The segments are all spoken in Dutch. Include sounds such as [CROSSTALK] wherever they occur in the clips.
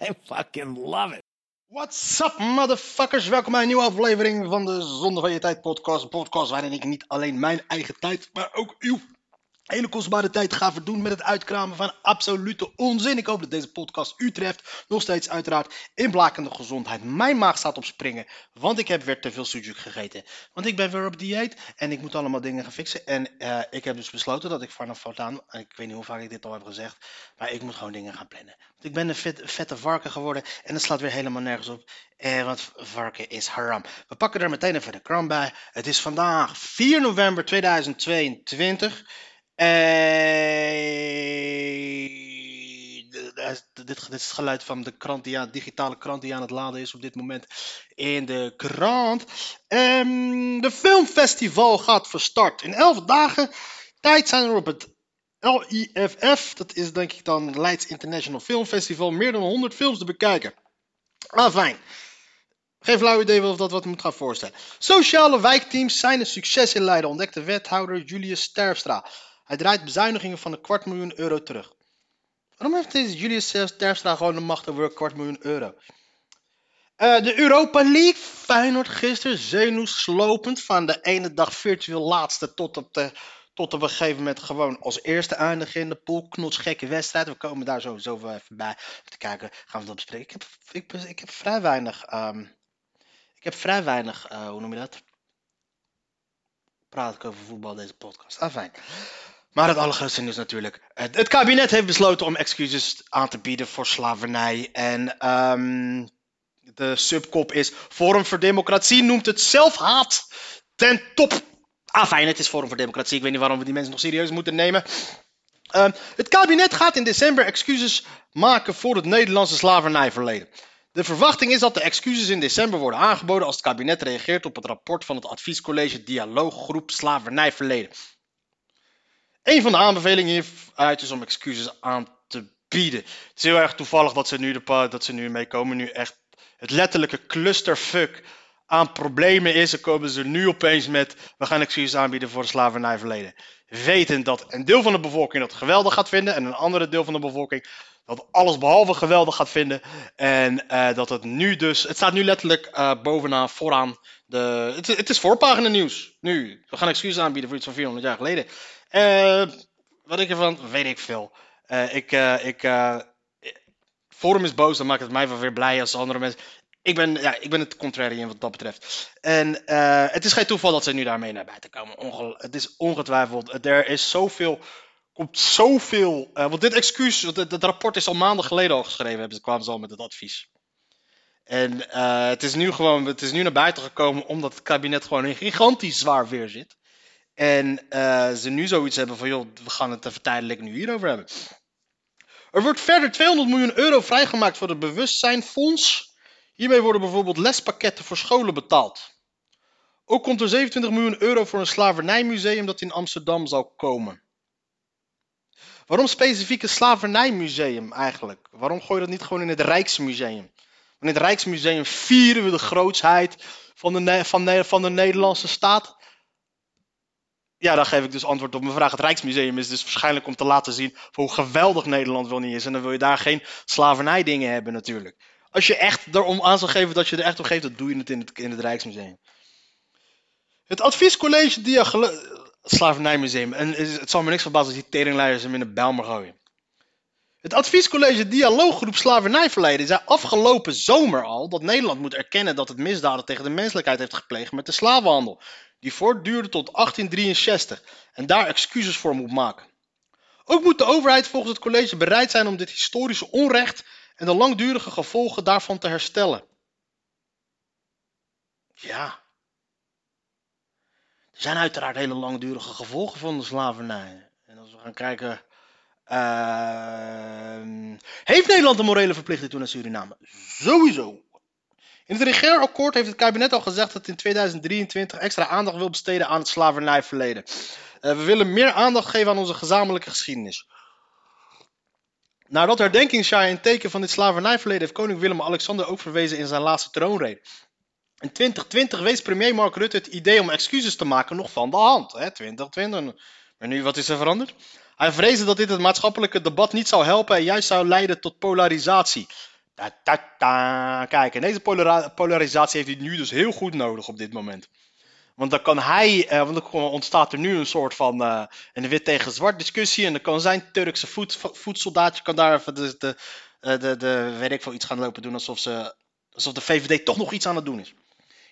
[LAUGHS] I fucking love it. What's up, motherfuckers? Welkom bij een nieuwe aflevering van de Zonde van Je Tijd podcast. Een podcast waarin ik niet alleen mijn eigen tijd, maar ook uw hele kostbare tijd ga verdoen met het uitkramen van absolute onzin. Ik hoop dat deze podcast u treft. Nog steeds uiteraard in blakende gezondheid. Mijn maag staat op springen, want ik heb weer te veel sujuk gegeten. Want ik ben weer op dieet en ik moet allemaal dingen gaan fixen. En eh, ik heb dus besloten dat ik vanaf voortaan, ik weet niet hoe vaak ik dit al heb gezegd, maar ik moet gewoon dingen gaan plannen. Want ik ben een vet- vette varken geworden en dat slaat weer helemaal nergens op. Eh, want varken is haram. We pakken er meteen even de kram bij. Het is vandaag 4 november 2022. Eh, dit, dit, is het geluid van de krant die aan, digitale krant die aan het laden is op dit moment in de krant. Ehm, de filmfestival gaat van start. In 11 dagen tijd zijn er op het LIFF, dat is denk ik dan Leids International Film Festival, meer dan 100 films te bekijken. Ah, fijn. Geen flauw idee of dat wat moet gaan voorstellen. Sociale wijkteams zijn een succes in Leiden, ontdekte wethouder Julius Sterpstra. Hij draait bezuinigingen van een kwart miljoen euro terug. Waarom heeft deze Julius Sterpstra gewoon de macht over een kwart miljoen euro? Eh, de Europa League. Feyenoord gisteren zenuwslopend van de ene dag virtueel laatste tot op de tot op een gegeven moment gewoon als eerste eindigen in de pool. Knotsgekke wedstrijd. We komen daar sowieso wel even bij. Te kijken, gaan we dat bespreken. Ik heb, ik, heb vrij weinig. ik heb vrij weinig, eh, hoe noem je dat? Praat ik over voetbal deze podcast. Ah, fijn. Maar het allergrootste nieuws natuurlijk. Het, het kabinet heeft besloten om excuses aan te bieden voor slavernij. En ehm, de subkop is Forum voor Democratie noemt het zelfhaat ten top. Ah, fijn, het is Forum voor Democratie. Ik weet niet waarom we die mensen nog serieus moeten nemen. Ehm, het kabinet gaat in december excuses maken voor het Nederlandse slavernijverleden. De verwachting is dat de excuses in december worden aangeboden als het kabinet reageert op het rapport van het adviescollege Dialooggroep Slavernijverleden. Een van de aanbevelingen hieruit is om excuses aan te bieden. Het is heel erg toevallig dat ze nu, de, dat ze nu mee komen. Nu echt het letterlijke clusterfuck aan problemen is. Dan komen ze nu opeens met, we gaan excuses aanbieden voor het slavernijverleden. Wetend dat een deel van de bevolking dat geweldig gaat vinden. En een andere deel van de bevolking dat alles behalve geweldig gaat vinden. En eh, dat het nu dus, het staat nu letterlijk eh, bovenaan, vooraan. De, het, het is voorpagina nieuws. Nu, we gaan excuses aanbieden voor iets van 400 jaar geleden. Eh, wat ik ervan, weet ik veel. Eh, ik, eh, ik, Forum is boos, dan maakt het mij wel weer blij als andere mensen. Ik ben, ja, ik ben het contrarian wat dat betreft. En eh, het is geen toeval dat ze nu daarmee naar buiten komen. Onge- het is ongetwijfeld. Er is zoveel. Komt zoveel. eh, want dit excuus, het rapport is al maanden geleden al geschreven. Ze, kwamen ze al met het advies. En eh, het is nu gewoon. Het is nu naar buiten gekomen omdat het kabinet gewoon in gigantisch zwaar weer zit. En eh, ze nu zoiets hebben van, joh, we gaan het even tijdelijk nu hierover hebben. Er wordt verder 200 miljoen euro vrijgemaakt voor het bewustzijnfonds. Hiermee worden bijvoorbeeld lespakketten voor scholen betaald. Ook komt er 27 miljoen euro voor een slavernijmuseum dat in Amsterdam zal komen. Waarom specifiek een slavernijmuseum eigenlijk? Waarom gooi je dat niet gewoon in het Rijksmuseum? Want in het Rijksmuseum vieren we de grootsheid van de, van, van de Nederlandse staat. Ja, dan geef ik dus antwoord op mijn vraag. Het Rijksmuseum is dus waarschijnlijk om te laten zien hoe geweldig Nederland wel niet is. En dan wil je daar geen slavernijdingen hebben natuurlijk. Als je echt erom aan zou geven dat je er echt om geeft, dan doe je het in het, in het Rijksmuseum. Het adviescollege Diaglo... Slavernijmuseum. En het het zal me niks verbazen als die teringleiders hem in de Bijlmer gooien. Het adviescollege Dialooggroep Slavernijverleden zei afgelopen zomer al dat Nederland moet erkennen dat het misdaden tegen de menselijkheid heeft gepleegd met de slavenhandel, die voortduurde tot 1863 en daar excuses voor moet maken. Ook moet de overheid volgens het college bereid zijn om dit historische onrecht en de langdurige gevolgen daarvan te herstellen. Ja. Er zijn uiteraard hele langdurige gevolgen van de slavernij. En als we gaan kijken Ehm, heeft Nederland een morele verplichting toe naar Suriname? Sowieso. In het regeerakkoord heeft het kabinet al gezegd dat het in 2023 extra aandacht wil besteden aan het slavernijverleden. Eh, we willen meer aandacht geven aan onze gezamenlijke geschiedenis. Nadat herdenkingsjaar in teken van dit slavernijverleden heeft koning Willem-Alexander ook verwezen in zijn laatste troonrede. In 2020 wees premier Mark Rutte het idee om excuses te maken nog van de hand. Hè? 2020. Maar nu, wat is er veranderd? Hij vreesde dat dit het maatschappelijke debat niet zou helpen en juist zou leiden tot polarisatie. Ta. Kijk, en deze polari- polarisatie heeft hij nu dus heel goed nodig op dit moment. Want dan kan hij, eh, want dan ontstaat er nu een soort van eh, een wit tegen zwart discussie. En dan kan zijn Turkse voet, vo- voedsoldaatje kan daar even de, de, eh, de, de, weet ik veel, iets gaan lopen doen alsof, ze, alsof de VVD toch nog iets aan het doen is.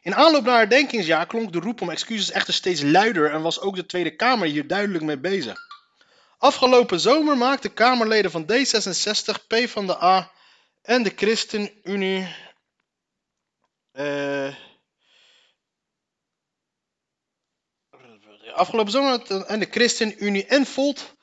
In aanloop naar herdenkingsjaar klonk de roep om excuses echter steeds luider en was ook de Tweede Kamer hier duidelijk mee bezig. Afgelopen zomer maakten Kamerleden van D66, PvdA en de ChristenUnie eh afgelopen zomer en de ChristenUnie en Volt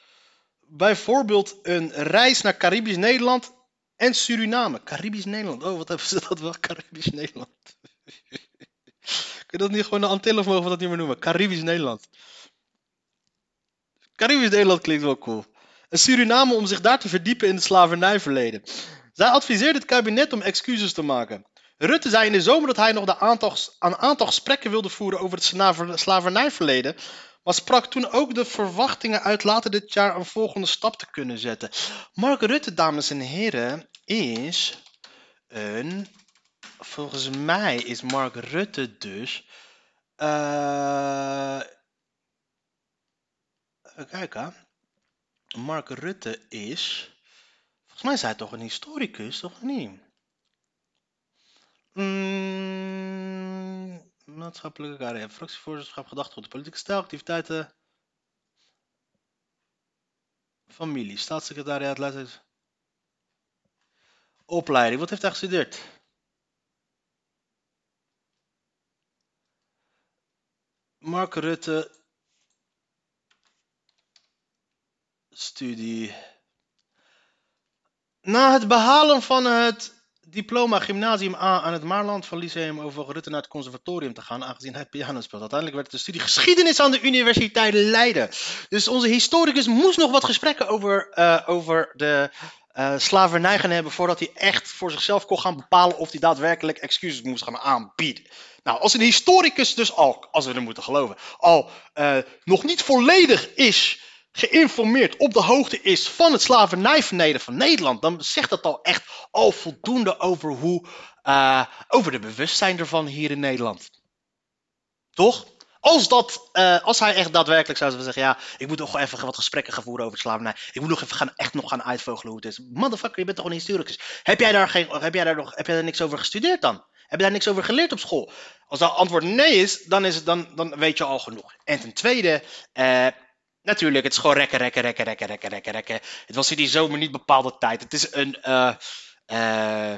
bijvoorbeeld een reis naar Caribisch Nederland en Suriname. Caribisch Nederland. Oh, wat hebben ze dat wel? [LAUGHS] Caribisch Nederland. [LAUGHS] Kun je dat niet gewoon de Antillen of mogen we dat niet meer noemen? Caribisch Nederland. Caribisch Nederland klinkt wel cool. En Suriname om zich daar te verdiepen in het slavernijverleden. Zij adviseerde het kabinet om excuses te maken. Rutte zei in de zomer dat hij nog een aantal gesprekken wilde voeren over het slaver- slavernijverleden. Maar sprak toen ook de verwachtingen uit later dit jaar een volgende stap te kunnen zetten. Mark Rutte, dames en heren, is een. Volgens mij is Mark Rutte dus. eh even kijken. Mark Rutte is. Volgens mij is hij toch een historicus, toch niet? Mm, maatschappelijke carrière, fractievoorzitterschap, gedachtegoed, politieke stijl, activiteiten. Familie, staatssecretariaat, leiders. Opleiding, wat heeft hij gestudeerd? Mark Rutte. Studie. Na het behalen van het diploma gymnasium A aan het Maarland van Lyceum over Rutte naar het conservatorium te gaan, aangezien hij piano speelt. Uiteindelijk werd het de studie geschiedenis aan de Universiteit Leiden. Dus onze historicus moest nog wat gesprekken over, eh, over de eh, slavernij gaan hebben voordat hij echt voor zichzelf kon gaan bepalen of hij daadwerkelijk excuses moest gaan aanbieden. Nou, als een historicus dus al, als we er moeten geloven, al eh, nog niet volledig is geïnformeerd, op de hoogte is van het slavernijverleden van Nederland, dan zegt dat al echt al voldoende over hoe, eh, over de bewustzijn ervan hier in Nederland. Toch? Als, dat, eh, als hij echt daadwerkelijk zou zeggen, ja, ik moet nog even wat gesprekken gaan voeren over slavernij. Ik moet nog even gaan, echt nog gaan uitvogelen hoe het is. Motherfucker, je bent toch een historicus. Heb jij daar, geen, heb jij daar, nog, heb jij daar niks over gestudeerd dan? Heb je daar niks over geleerd op school? Als dat antwoord nee is, dan, is het, dan, dan weet je al genoeg. En ten tweede, eh, natuurlijk, het is gewoon rekken, rekken, rekken, rekken, rekken, rekken, rekken. Het was in die zomer niet bepaalde tijd. Het is een... eh, eh,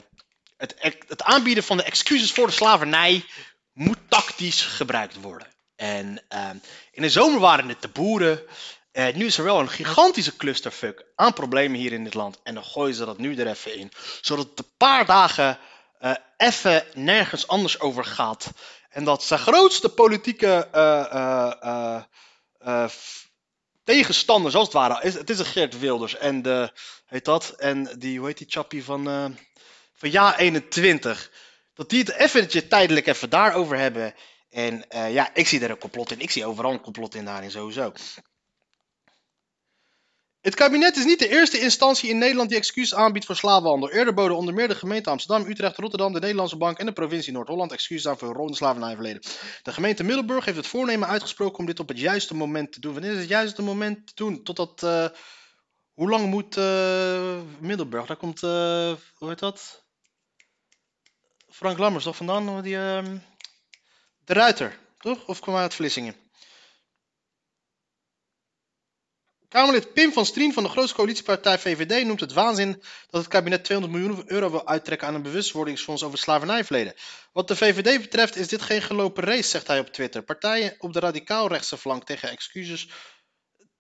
het, het aanbieden van de excuses voor de slavernij moet tactisch gebruikt worden. En ehm, in de zomer waren het de boeren. Eh, nu is er wel een gigantische clusterfuck aan problemen hier in dit land. En dan gooien ze dat nu er even in. Zodat het een paar dagen eh, even nergens anders over gaat. En dat zijn grootste politieke eh, eh, eh, eh, f- tegenstander, zoals het ware. Is, het is een Geert Wilders en de, heet dat? En die, hoe heet die chappie van, eh, van Ja 21. Dat die het eventjes tijdelijk even daarover hebben. En eh, ja, ik zie er een complot in. Ik zie overal een complot in daarin sowieso. Het kabinet is niet de eerste instantie in Nederland die excuses aanbiedt voor slavenhandel. Eerder boden onder meer de gemeente Amsterdam, Utrecht, Rotterdam, de Nederlandse Bank en de provincie Noord-Holland excuses aan voor rode slavernijverleden. De gemeente Middelburg heeft het voornemen uitgesproken om dit op het juiste moment te doen. Wanneer is het juiste moment te doen? Totdat. eh, hoe lang moet eh, Middelburg? Daar komt. eh, hoe heet dat? Frank Lammers toch vandaan? Die, ehm, de Ruiter, toch? Of kwam hij uit Vlissingen? Kamerlid Pim van Strien van de grootste coalitiepartij VVD noemt het waanzin dat het kabinet 200 miljoen euro wil uittrekken aan een bewustwordingsfonds over slavernijverleden. Wat de VVD betreft is dit geen gelopen race, zegt hij op Twitter. Partijen op de radicaal-rechtse flank tegen excuses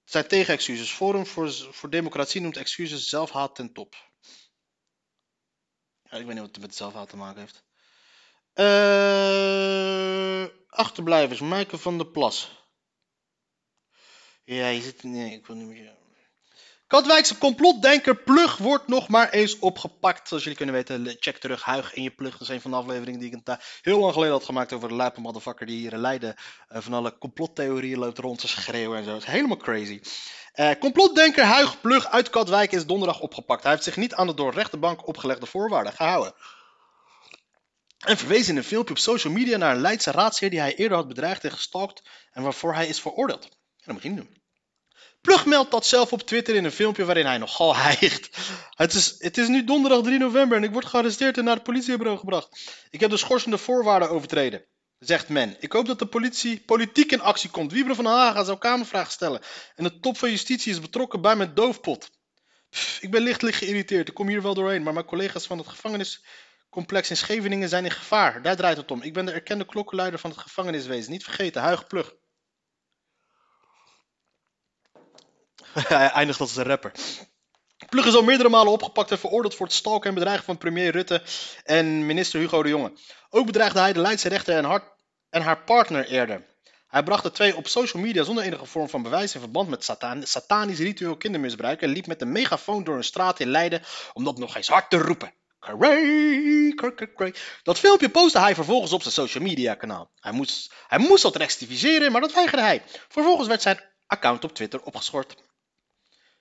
zijn tegen excuses. Forum voor, voor Democratie noemt excuses zelfhaat ten top. Ik weet niet wat het met zelfhaat te maken heeft. Eh achterblijvers, Maaike van der Plas. Ja, je zit. Nee, ik wil niet meer. Katwijkse complotdenker Plug wordt nog maar eens opgepakt. Zoals jullie kunnen weten, check terug Huig in je Plug. Dat is een van de afleveringen die ik een heel lang geleden had gemaakt over de lijpe motherfucker die hier in Leiden eh, van alle complottheorieën loopt rond te schreeuwen en zo. Dat is helemaal crazy. Eh, complotdenker Huig Plug uit Katwijk is donderdag opgepakt. Hij heeft zich niet aan de door rechtbank opgelegde voorwaarden gehouden. En verwees in een filmpje op social media naar een Leidse raadsheer die hij eerder had bedreigd en gestalkt en waarvoor hij is veroordeeld. Doen. Plug meldt dat zelf op Twitter in een filmpje waarin hij nogal [LAUGHS] hijgt. Het is, het is nu donderdag 3 november en ik word gearresteerd en naar het politiebureau gebracht. Ik heb de schorsende voorwaarden overtreden, zegt men. Ik hoop dat de politie politiek in actie komt. Wieber van Haga zou kamervragen stellen. En de top van justitie is betrokken bij mijn doofpot. Ik ben lichtelijk geïrriteerd. Ik kom hier wel doorheen, maar mijn collega's van het gevangeniscomplex in Scheveningen zijn in gevaar. Daar draait het om. Ik ben de erkende klokkenluider van het gevangeniswezen. Niet vergeten, Huig Plug. [LAUGHS] Hij eindigt als een rapper. Plug is al meerdere malen opgepakt en veroordeeld voor het stalken en bedreigen van premier Rutte en minister Hugo de Jonge. Ook bedreigde hij de Leidse rechter en, haar- en haar partner eerder. Hij bracht de twee op social media zonder enige vorm van bewijs in verband met satan satanisch ritueel kindermisbruik en liep met een megafoon door een straat in Leiden om dat nog eens hard te roepen. Dat filmpje postte hij vervolgens op zijn social media kanaal. Hij moest, hij moest dat rectificeren, maar dat weigerde hij. Vervolgens werd zijn account op Twitter opgeschort.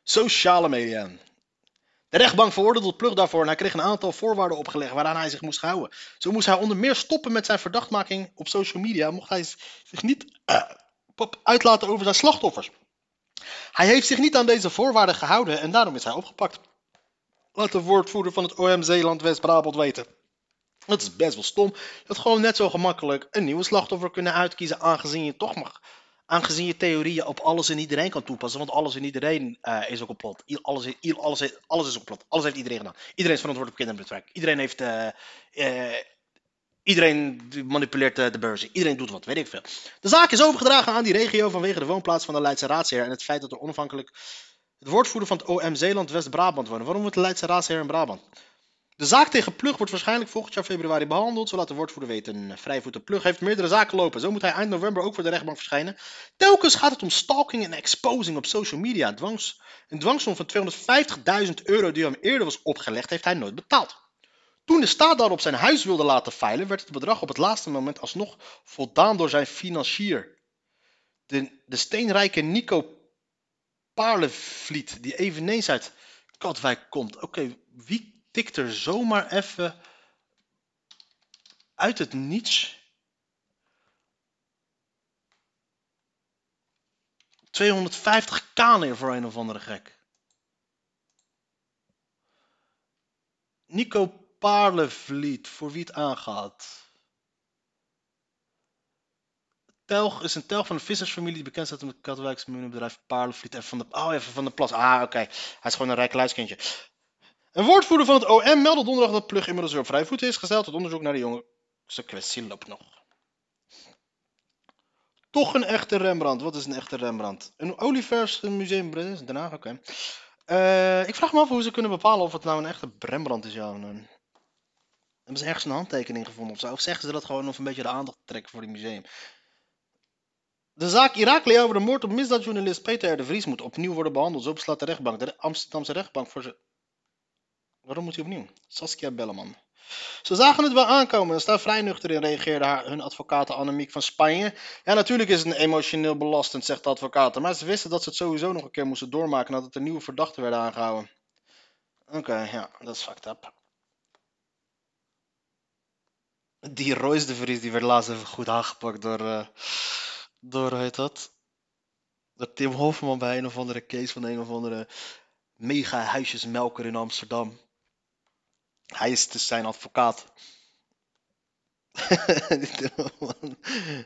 Sociale media. De rechtbank veroordeelde Plug daarvoor en hij kreeg een aantal voorwaarden opgelegd waaraan hij zich moest houden. Zo moest hij onder meer stoppen met zijn verdachtmaking op social media, mocht hij zich niet eh, uitlaten over zijn slachtoffers. Hij heeft zich niet aan deze voorwaarden gehouden en daarom is hij opgepakt. Laat de woordvoerder van het OM Zeeland West-Brabant weten. Dat is best wel stom. Je had gewoon net zo gemakkelijk een nieuwe slachtoffer kunnen uitkiezen, aangezien je toch mag. Aangezien je theorieën op alles en iedereen kan toepassen. Want alles en iedereen eh, is ook complot. I- Alles, is- alles, alles is ook complot. Alles heeft iedereen gedaan. Iedereen is verantwoordelijk voor kindermisbruik. Iedereen heeft. eh, eh, iedereen manipuleert de beurzen. Iedereen doet wat, weet ik veel. De zaak is overgedragen aan die regio vanwege de woonplaats van de Leidse raadsheer. En het feit dat er onafhankelijk. Het woordvoerder van het OM Zeeland West-Brabant wonen. Waarom moet de Leidse raadsheer in Brabant? De zaak tegen Plug wordt waarschijnlijk volgend jaar februari behandeld. Zo laat de woordvoerder weten. Vrijvoeten Plug heeft meerdere zaken lopen. Zo moet hij eind november ook voor de rechtbank verschijnen. Telkens gaat het om stalking en exposing op social media. Dwangs, een dwangsom van 250.000 euro die hem eerder was opgelegd, heeft hij nooit betaald. Toen de staat daarop zijn huis wilde laten veilen, werd het bedrag op het laatste moment alsnog voldaan door zijn financier. De, de steenrijke Nico Paarlevliet, die eveneens uit Katwijk komt. Oké, wie tikt er zomaar even uit het niets 250k neer voor een of andere gek? Nico Paarlevliet, voor wie het aangaat. Telg is een telg van een vissersfamilie die bekend staat om het Katwijkse familiebedrijf Paarlevliet en van de, oh, even van de Plas. Ah, oké. Hij is gewoon een rijk luiskindje. Een woordvoerder van het OM meldde donderdag dat Plug inmiddels weer op voeten is gesteld. Het onderzoek naar de jongste kwestie loopt nog. Toch een echte Rembrandt. Wat is een echte Rembrandt? Een Olieverfmuseum in Den Haag, oké. Eh, ik vraag me af hoe ze kunnen bepalen of het nou een echte Rembrandt is, ja nee. Hebben ze ergens een handtekening gevonden of zo? Of zeggen ze dat gewoon om een beetje de aandacht te trekken voor die museum? De zaak Irakli over de moord op misdaadjournalist Peter R. de Vries moet opnieuw worden behandeld. Zo beslaat de rechtbank. De Amsterdamse rechtbank voor ze. Waarom moet hij opnieuw? Saskia Belleman. Ze zagen het wel aankomen en staan vrij nuchter in, reageerde haar, hun advocaat Annemiek van Spanje. Ja, natuurlijk is het emotioneel belastend, zegt de advocaat. Maar ze wisten dat ze het sowieso nog een keer moesten doormaken nadat er nieuwe verdachten werden aangehouden. Oké, ja, dat is fucked up. Die Royce de Vries die werd laatst even goed aangepakt door, eh, door hoe heet dat? Door Tim Hofman bij een of andere case van een of andere mega huisjesmelker in Amsterdam. Hij is dus zijn advocaat. [LAUGHS]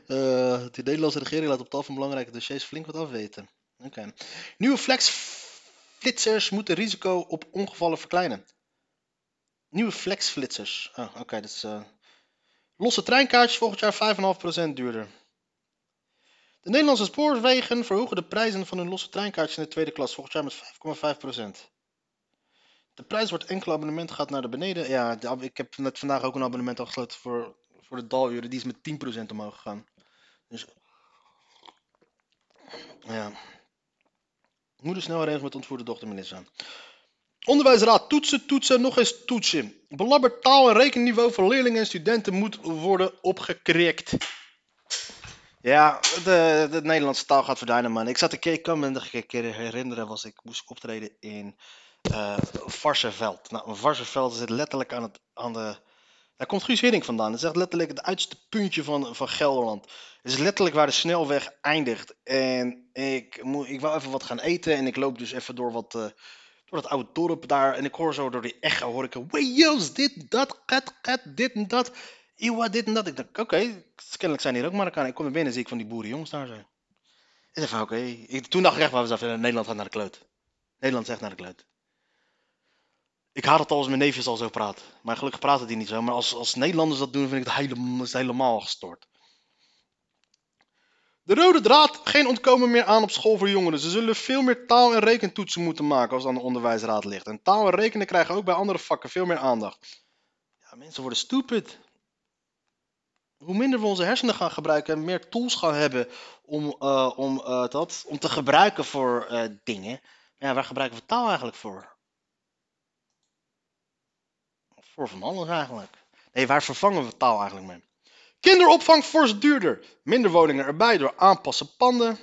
Eh, de Nederlandse regering laat op van belangrijke dossiers flink wat afweten. Oké. Nieuwe flexflitsers moeten risico op ongevallen verkleinen. Nieuwe flexflitsers. Oh, oké, dat is. eh, Losse treinkaartjes volgend jaar 5,5% duurder. De Nederlandse spoorwegen verhogen de prijzen van hun losse treinkaartjes in de tweede klas volgend jaar met 5,5%. De prijs voor het enkele abonnement gaat naar de beneden. Ja, ik heb net vandaag ook een abonnement afgesloten voor, voor de daluren. Die is met 10% omhoog gegaan. Dus ja. Moeder snel regelen met ontvoerde dochter minister. Onderwijsraad toetsen, toetsen, nog eens toetsen. Belabberd taal- en rekenniveau van leerlingen en studenten moet worden opgekrikt. Ja, de, de Nederlandse taal gaat verdwijnen, man. Ik zat een keer, kan me een keer herinneren, was ik moest optreden in eh Varsenveld. Nou, Varsenveld zit letterlijk aan, het, aan de... Daar komt Guus Hiddink vandaan. Dat is echt letterlijk het uiterste puntje van, van Gelderland. Het is letterlijk waar de snelweg eindigt. En ik, moet, ik wou even wat gaan eten en ik loop dus even door wat... eh, dat oude dorp daar. En ik hoor zo door die echo, hoor ik... Dit, dat, gat, gat, dit en dat. Iwa, dit en dat. Ik dacht, oké, kennelijk zijn hier ook Marokkanen. Ik kom er binnen zie ik van die boerenjongens daar zo. Ik dacht oké. Toen dacht ik echt, waar we zijn, Nederland gaat naar de kloot. Nederland zegt naar de kloot. Ik haat het al als mijn neefjes al zo praten. Maar gelukkig praten die niet zo. Maar als, als Nederlanders dat doen, vind ik het helemaal, is helemaal gestoord. De rode draad, geen ontkomen meer aan op school voor jongeren. Ze zullen veel meer taal- en rekentoetsen moeten maken als het aan de onderwijsraad ligt. En taal en rekenen krijgen ook bij andere vakken veel meer aandacht. Ja, mensen worden stupid. Hoe minder we onze hersenen gaan gebruiken en meer tools gaan hebben om, eh, om, eh, dat, om te gebruiken voor eh, dingen. Ja, waar gebruiken we taal eigenlijk voor? Voor van alles eigenlijk. Nee, waar vervangen we taal eigenlijk mee? Kinderopvang fors duurder. Minder woningen erbij door aanpassen panden.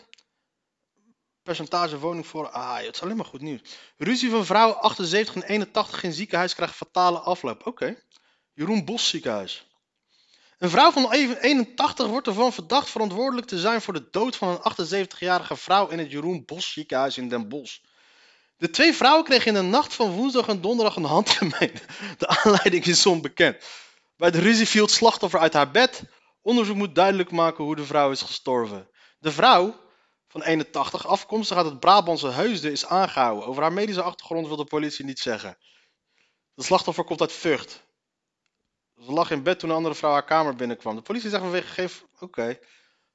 Percentage woning voor. Ah, het is alleen maar goed nieuws. Ruzie van vrouw 78 en 81 in ziekenhuis krijgt fatale afloop. Oké. Jeroen Bos ziekenhuis. Een vrouw van even 81 wordt ervan verdacht verantwoordelijk te zijn voor de dood van een 78-jarige vrouw in het Jeroen Bos ziekenhuis in Den Bosch. De twee vrouwen kregen in de nacht van woensdag en donderdag een handgemeen. De aanleiding is onbekend. Bij de ruzie viel het slachtoffer uit haar bed. Onderzoek moet duidelijk maken hoe de vrouw is gestorven. De vrouw, van 81, afkomstig uit het Brabantse Heusden, is aangehouden. Over haar medische achtergrond wil de politie niet zeggen. De slachtoffer komt uit Vught. Ze lag in bed toen een andere vrouw haar kamer binnenkwam. De politie zegt vanwege geef... Oké.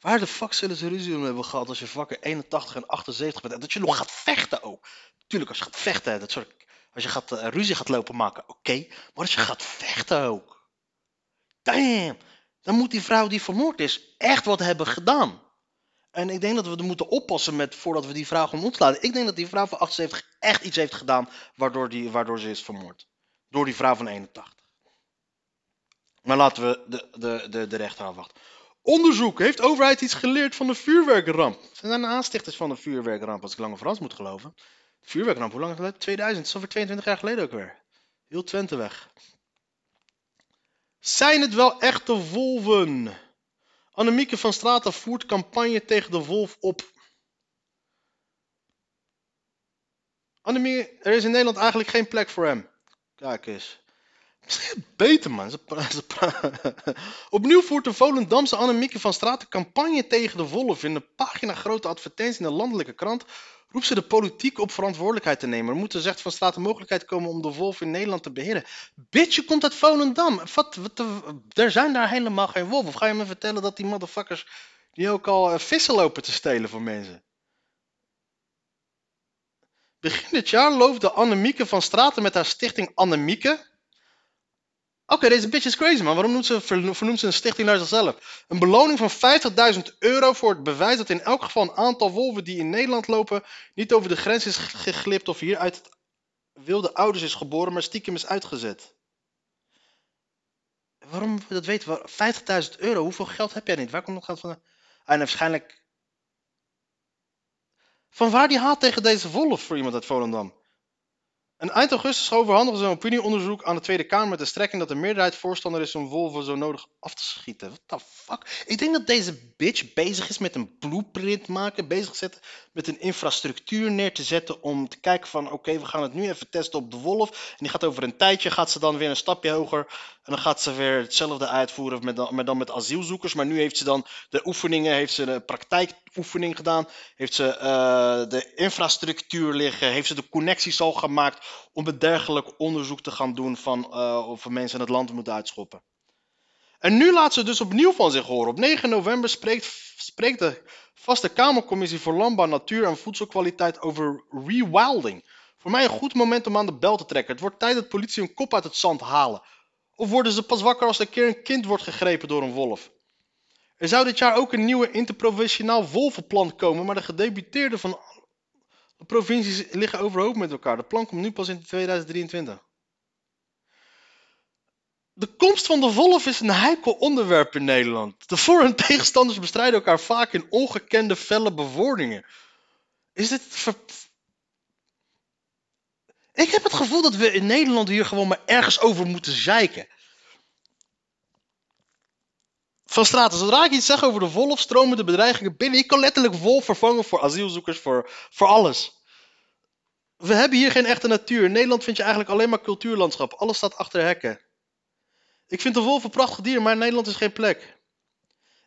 Waar de fuck zullen ze ruzie om hebben gehad als je fucking 81 en 78 bent? En dat je nog gaat vechten ook. Tuurlijk, als je gaat vechten, dat soort... Als je gaat, eh, ruzie gaat lopen maken, oké. Maar als je gaat vechten ook. Damn. Dan moet die vrouw die vermoord is echt wat hebben gedaan. En ik denk dat we er moeten oppassen met voordat we die vrouw gaan. Ik denk dat die vrouw van 78 echt iets heeft gedaan waardoor, die, waardoor ze is vermoord. Door die vrouw van 81. Maar laten we de, de, de, de rechter afwachten. Onderzoek. Heeft overheid iets geleerd van de vuurwerkramp? Zijn de aanstichters van de vuurwerkramp, als ik Lange Frans moet geloven. De vuurwerkramp, hoe lang geleden? 2000, dat is alweer 22 jaar geleden ook weer. Heel Twente weg. Zijn het wel echte wolven? Annemieke van Straten voert campagne tegen de wolf op. Annemie, er is in Nederland eigenlijk geen plek voor hem. Kijk eens. Beter, man. Ze [LAUGHS] Opnieuw voert de Volendamse Annemieke van Straten campagne tegen de wolf. In een pagina grote advertentie in de landelijke krant roept ze de politiek op verantwoordelijkheid te nemen. Er moet, zegt Van Straten, mogelijkheid komen om de wolf in Nederland te beheren. Bitch, je komt uit Volendam. Wat, wat, de- er zijn daar helemaal geen wolven. Of ga je me vertellen dat die motherfuckers die ook al eh, vissen lopen te stelen voor mensen? Begin dit jaar loofde Annemieke van Straten met haar stichting Annemieke Oké, deze bitch is crazy, man. Waarom noemt ze, een stichting naar zichzelf? Een beloning van 50.000 euro voor het bewijs dat in elk geval een aantal wolven die in Nederland lopen niet over de grens is geglipt of hier uit het wilde ouders is geboren, maar stiekem is uitgezet. Waarom, dat weten we. 50.000 euro, hoeveel geld heb jij niet? Waar komt dat geld vandaan? En waarschijnlijk... Van waar die haat tegen deze wolf voor iemand uit Volendam? En eind augustus overhandigen ze een opinieonderzoek aan de Tweede Kamer met de strekking dat de meerderheid voorstander is om wolven zo nodig af te schieten. What the fuck? Ik denk dat deze bitch bezig is met een blueprint maken, bezig zetten met een infrastructuur neer te zetten om te kijken van oké, we gaan het nu even testen op de wolf. En die gaat over een tijdje, gaat ze dan weer een stapje hoger en dan gaat ze weer hetzelfde uitvoeren, met maar dan met asielzoekers. Maar nu heeft ze dan de oefeningen, heeft ze de praktijkoefening gedaan, heeft ze eh, de infrastructuur liggen, heeft ze de connecties al gemaakt om een dergelijk onderzoek te gaan doen van eh, of we mensen het land moeten uitschoppen. En nu laat ze dus opnieuw van zich horen. Op 9 november spreekt, spreekt de vaste Kamercommissie voor Landbouw, Natuur en Voedselkwaliteit over rewilding. Voor mij een goed moment om aan de bel te trekken. Het wordt tijd dat politie een kop uit het zand halen. Of worden ze pas wakker als er een keer een kind wordt gegrepen door een wolf? Er zou dit jaar ook een nieuwe interprovinciaal wolvenplan komen, maar de gedeputeerden van de provincies liggen overhoop met elkaar. De plan komt nu pas in 2023. De komst van de wolf is een heikel onderwerp in Nederland. De voor- en tegenstanders bestrijden elkaar vaak in ongekende felle bewoordingen. Is dit. Ik heb het gevoel dat we in Nederland hier gewoon maar ergens over moeten zeiken. Van Straten, zodra ik iets zeg over de wolf, stromen de bedreigingen binnen. Ik kan letterlijk wolf vervangen voor asielzoekers, voor, voor alles. We hebben hier geen echte natuur. In Nederland vind je eigenlijk alleen maar cultuurlandschap. Alles staat achter hekken. Ik vind de wolf een prachtig dier, maar Nederland is geen plek.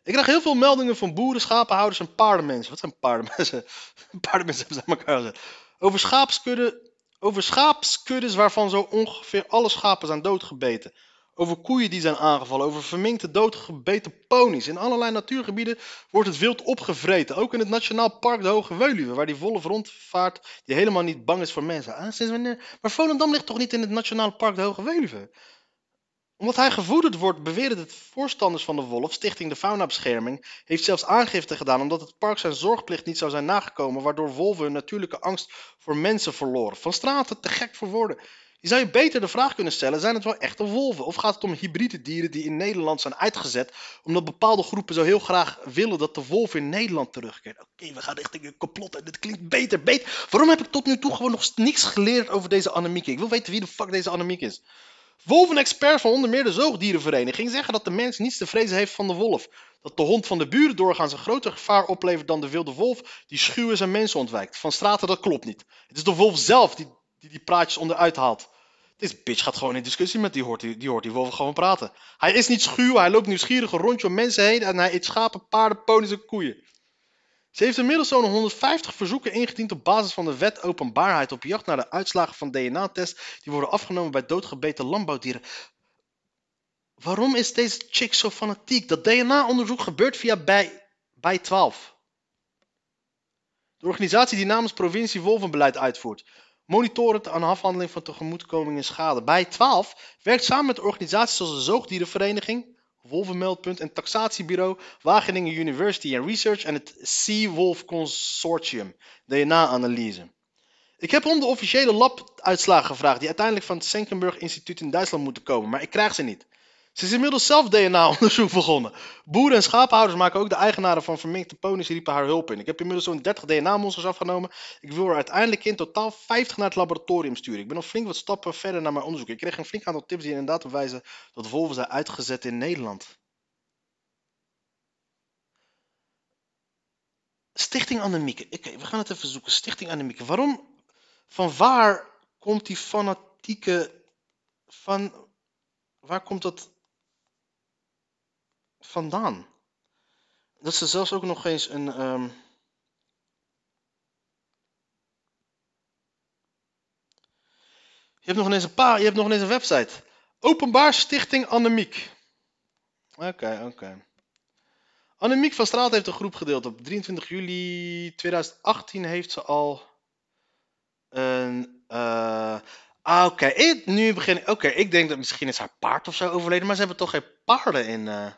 Ik krijg heel veel meldingen van boeren, schapenhouders en paardenmensen. Wat zijn paardenmensen? [LAUGHS] paardenmensen hebben ze aan elkaar gezet. Over schaapskudden, over schaapskuddes waarvan zo ongeveer alle schapen zijn doodgebeten. Over koeien die zijn aangevallen. Over verminkte doodgebeten ponies. In allerlei natuurgebieden wordt het wild opgevreten. Ook in het Nationaal Park de Hoge Veluwe, waar die wolf rondvaart die helemaal niet bang is voor mensen. Ah, sinds wanneer? Maar Volendam ligt toch niet in het Nationaal Park de Hoge Veluwe? Omdat hij gevoederd wordt, beweren de voorstanders van de wolf, Stichting de Faunabescherming, heeft zelfs aangifte gedaan omdat het park zijn zorgplicht niet zou zijn nagekomen, waardoor wolven hun natuurlijke angst voor mensen verloren. Van straten te gek voor woorden. Je zou je beter de vraag kunnen stellen, zijn het wel echte wolven? Of gaat het om hybride dieren die in Nederland zijn uitgezet, omdat bepaalde groepen zo heel graag willen dat de wolf in Nederland terugkeert? Oké, we gaan richting een complot en dit klinkt beter. Waarom heb ik tot nu toe gewoon nog niks geleerd over deze Annemieke? Ik wil weten wie de fuck deze Annemiek is. Wolvenexpert van onder meer de zoogdierenvereniging zeggen dat de mens niets te vrezen heeft van de wolf. Dat de hond van de buren doorgaans een groter gevaar oplevert dan de wilde wolf die schuw en mensen ontwijkt. Van straten dat klopt niet. Het is de wolf zelf die die, die praatjes onderuit haalt. Deze bitch gaat gewoon in discussie met die hoort die, die hoort die wolf gewoon praten. Hij is niet schuw, hij loopt nieuwsgierig een rondje om mensen heen en hij eet schapen, paarden, ponies en koeien. Ze heeft inmiddels zo'n 150 verzoeken ingediend op basis van de wet openbaarheid op jacht naar de uitslagen van DNA-test die worden afgenomen bij doodgebeten landbouwdieren. Waarom is deze chick zo fanatiek? Dat DNA-onderzoek gebeurt via bij, bij 12. De organisatie die namens provincie wolvenbeleid uitvoert. Monitort aan de afhandeling van tegemoetkoming en schade. Bij 12 werkt samen met organisaties zoals de Zoogdierenvereniging, Wolvenmeldpunt en Taxatiebureau, Wageningen University and Research en het Sea Wolf Consortium, DNA-analyse. Ik heb om de officiële labuitslagen gevraagd, die uiteindelijk van het Senckenberg Instituut in Duitsland moeten komen, maar ik krijg ze niet. Ze is inmiddels zelf DNA-onderzoek begonnen. Boeren en schapenhouders maken ook de eigenaren van verminkte ponies riepen haar hulp in. Ik heb inmiddels zo'n 30 DNA-monsters afgenomen. Ik wil er uiteindelijk in totaal 50 naar het laboratorium sturen. Ik ben nog flink wat stappen verder naar mijn onderzoek. Ik kreeg een flink aantal tips die inderdaad bewijzen dat wolven zijn uitgezet in Nederland. Stichting Annemieke. Oké, we gaan het even zoeken. Stichting Annemieke. Waarom? Van waar komt die fanatieke. Van. Waar komt dat vandaan? Dat ze zelfs ook nog eens een. ehm, Je hebt nog ineens een paar, je hebt nog ineens een website. Openbaar Stichting Annemiek. Oké, oké. Annemiek van Straat heeft een groep gedeeld. Op 23 juli 2018 heeft ze al een. eh, ah, oké. Nu begin. Oké, ik denk dat misschien is haar paard of zo overleden, maar ze hebben toch geen paarden in. eh.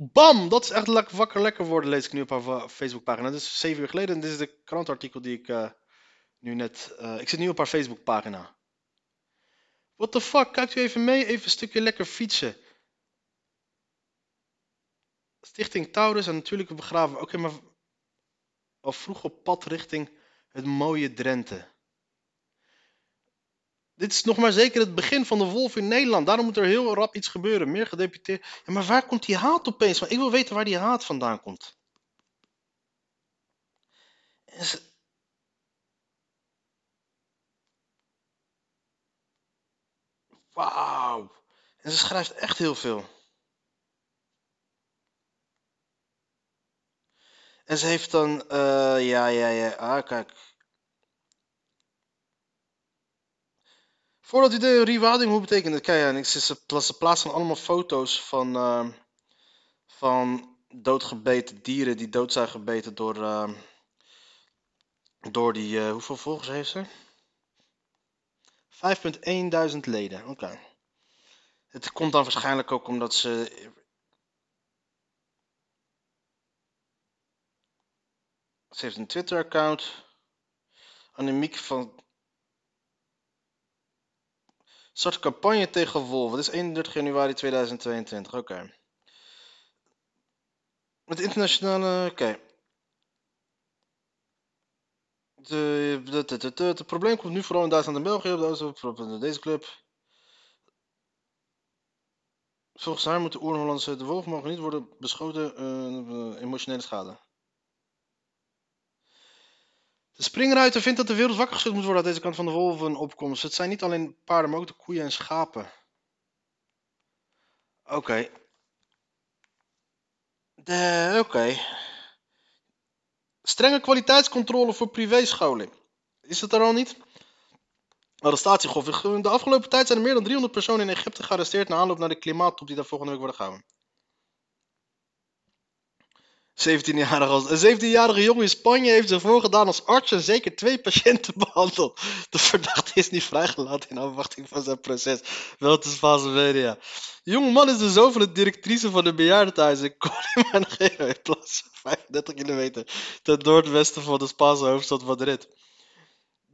Bam! Dat is echt lekker wakker lekker worden, lees ik nu op haar Facebookpagina. Dat is zeven uur geleden en dit is de krantartikel die ik eh, nu net. eh, ik zit nu op haar Facebookpagina. What the fuck? Kijkt u even mee? Even een stukje lekker fietsen. Stichting Taurus en natuurlijke begraven. Oké, maar al vroeg op pad richting het mooie Drenthe. Dit is nog maar zeker het begin van de wolf in Nederland. Daarom moet er heel rap iets gebeuren. Meer gedeputeerd. Ja, maar waar komt die haat opeens van? Ik wil weten waar die haat vandaan komt. Wauw. En ze schrijft echt heel veel. En ze heeft dan, eh, ja, ja, ja, ah, kijk. Voordat u de rewilding, hoe betekent het? Kijk, en ze, ze, pla- ze plaatsen allemaal foto's van, ehm, van doodgebeten dieren die dood zijn gebeten door, ehm, door die, eh, hoeveel volgers heeft ze? 5.1 duizend leden, oké. Het komt dan waarschijnlijk ook omdat ze... Ze heeft een Twitter-account. Annemiek van Start campagne tegen wolven. Dat is 31 januari 2022. Oké. Het internationale. Oké. De, de, het probleem komt nu vooral in Duitsland en België. Op deze, club. Volgens haar moeten oer-Hollandse de wolven mogen niet worden beschoten. eh, emotionele schade. De springruiter vindt dat de wereld wakker geschud moet worden uit deze kant van de wolvenopkomst. Het zijn niet alleen paarden, maar ook de koeien en schapen. Oké. De- Oké. Strenge kwaliteitscontrole voor privéscholen. Is het er al niet? Arrestatiegolf. De afgelopen tijd zijn er meer dan 300 personen in Egypte gearresteerd na aanloop naar de klimaattop die daar volgende week worden gehouden. 17-jarige, als- een 17-jarige jongen in Spanje heeft zich voorgedaan als arts en zeker twee patiënten [LAUGHS] behandeld. De verdachte is niet vrijgelaten in afwachting van zijn proces. Wel te Spaanse media. De jonge man is de zoon van de directrice van de bejaardentehuis in Colimangeo in plaats van 35 kilometer ten noordwesten van de Spaanse hoofdstad Madrid.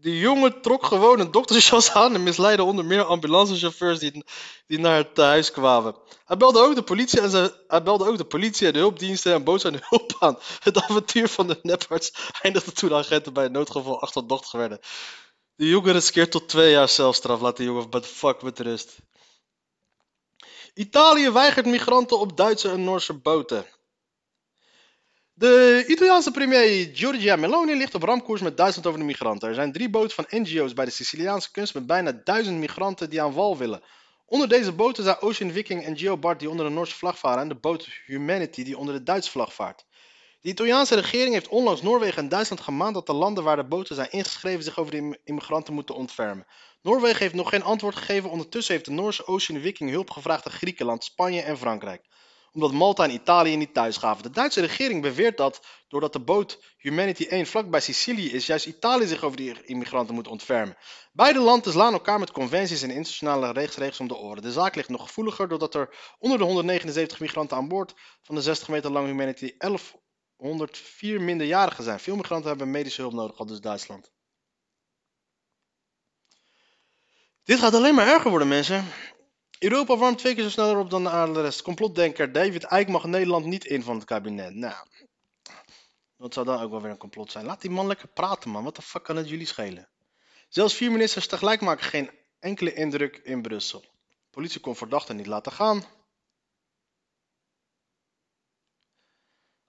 De jongen trok gewoon een doktersjas aan en misleidde onder meer ambulancechauffeurs die, die naar het huis kwamen. Hij belde ook de politie en, ze, hij belde ook de politie en de hulpdiensten en bood zijn hulp aan. Het avontuur van de neparts eindigde toen de agenten bij een noodgeval achterdochtig werden. De jongen riskeert tot twee jaar celstraf. Laat de jongen met fuck met rust. Italië weigert migranten op Duitse en Noorse boten. De Italiaanse premier Giorgia Meloni ligt op ramkoers met Duitsland over de migranten. Er zijn drie boten van NGO's bij de Siciliaanse kust met bijna duizend migranten die aan wal willen. Onder deze boten zijn Ocean Viking en Geo Bart die onder de Noorse vlag varen en de boot Humanity die onder de Duitse vlag vaart. De Italiaanse regering heeft onlangs Noorwegen en Duitsland gemaand dat de landen waar de boten zijn ingeschreven zich over de im- immigranten moeten ontfermen. Noorwegen heeft nog geen antwoord gegeven. Ondertussen heeft de Noorse Ocean Viking hulp gevraagd aan Griekenland, Spanje en Frankrijk. Omdat Malta en Italië niet thuis gaven. De Duitse regering beweert dat, doordat de boot Humanity 1 vlakbij Sicilië is, juist Italië zich over die immigranten moet ontfermen. Beide landen slaan elkaar met conventies en internationale rechtsregels om de oren. De zaak ligt nog gevoeliger doordat er onder de 179 migranten aan boord van de 60 meter lange Humanity 1104 minderjarigen zijn. Veel migranten hebben medische hulp nodig, al dus Duitsland. Dit gaat alleen maar erger worden, mensen. Europa warmt twee keer zo sneller op dan de rest. Complotdenker David Eyck mag Nederland niet in van het kabinet. Nou, wat zou dan ook wel weer een complot zijn? Laat die man lekker praten, man. Wat de fuck kan het jullie schelen? Zelfs vier ministers tegelijk maken geen enkele indruk in Brussel. Politie kon verdachten niet laten gaan.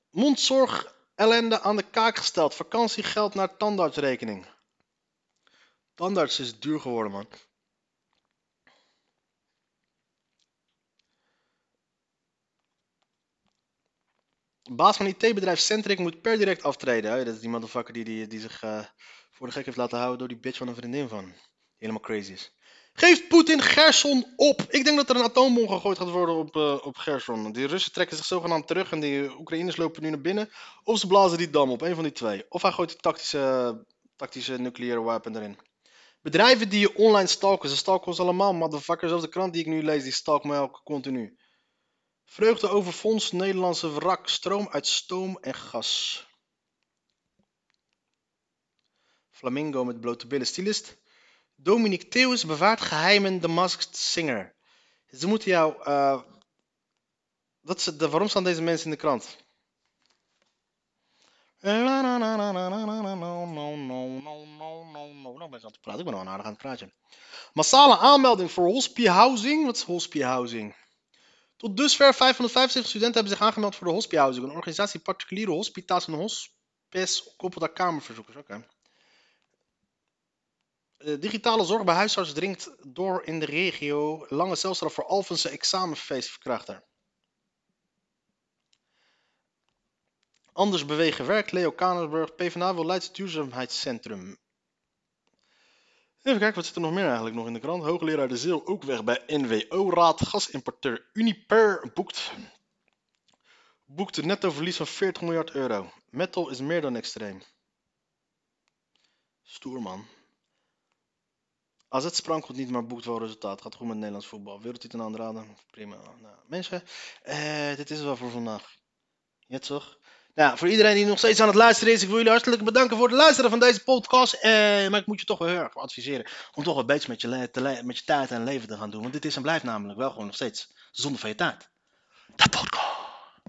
Mondzorg ellende aan de kaak gesteld. Vakantiegeld naar tandartsrekening. Tandarts is duur geworden, man. Baas van IT-bedrijf Centric moet per direct aftreden. Dat is die motherfucker die, die, die zich eh, voor de gek heeft laten houden door die bitch van een vriendin van. Helemaal crazy is. Geeft Poetin Gerson op? Ik denk dat er een atoombom gegooid gaat worden op, eh, op Gerson. Die Russen trekken zich zogenaamd terug en die Oekraïners lopen nu naar binnen. Of ze blazen die dam op, een van die twee. Of hij gooit die tactische, tactische nucleaire wapen erin. Bedrijven die je online stalken, ze stalken ons allemaal, motherfucker. Zelfs de krant die ik nu lees, die stalkt me elke continu. Vreugde over fonds Nederlandse wrak, stroom uit stoom en gas. Flamingo met blote billen, stylist. Dominique Theeuwis bewaart geheimen The Masked Singer. Ze moeten jou... het, de, waarom staan deze mensen in de krant? Nou, ben ik aan het praten. Ik ben al aan het praatje. Massale aanmelding voor Hospie Housing. Wat is Hospie Housing? Tot dusver 575 studenten hebben zich aangemeld voor de Hospie Housing. Een organisatie particuliere hospita's en hospice koppelt aan kamerverzoekers. Eh, digitale zorg bij huisarts dringt door in de regio. Lange celstraf voor Alphense examenfeestverkrachter. Anders bewegen werk. Leo Kanersburg. PvdA wil Leids duurzaamheidscentrum. Even kijken, wat zit er nog meer eigenlijk nog in de krant? Hoogleraar De Zeel ook weg bij NWO-raad. Gasimporteur Uniper boekt, boekt een netto verlies van 40 miljard euro. Metal is meer dan extreem. Stoer man. AZ sprankelt niet, maar boekt wel resultaat. Gaat goed met Nederlands voetbal. Wereldtitel aanraden. Prima. Nou, mensen, eh, dit is het wel voor vandaag. Ja, toch? Nou, voor iedereen die nog steeds aan het luisteren is, ik wil jullie hartelijk bedanken voor het luisteren van deze podcast. Eh, maar ik moet je toch wel heel erg adviseren om toch wat beter met je, met je tijd en leven te gaan doen. Want dit is en blijft namelijk wel gewoon nog steeds zonde van je tijd. De podcast.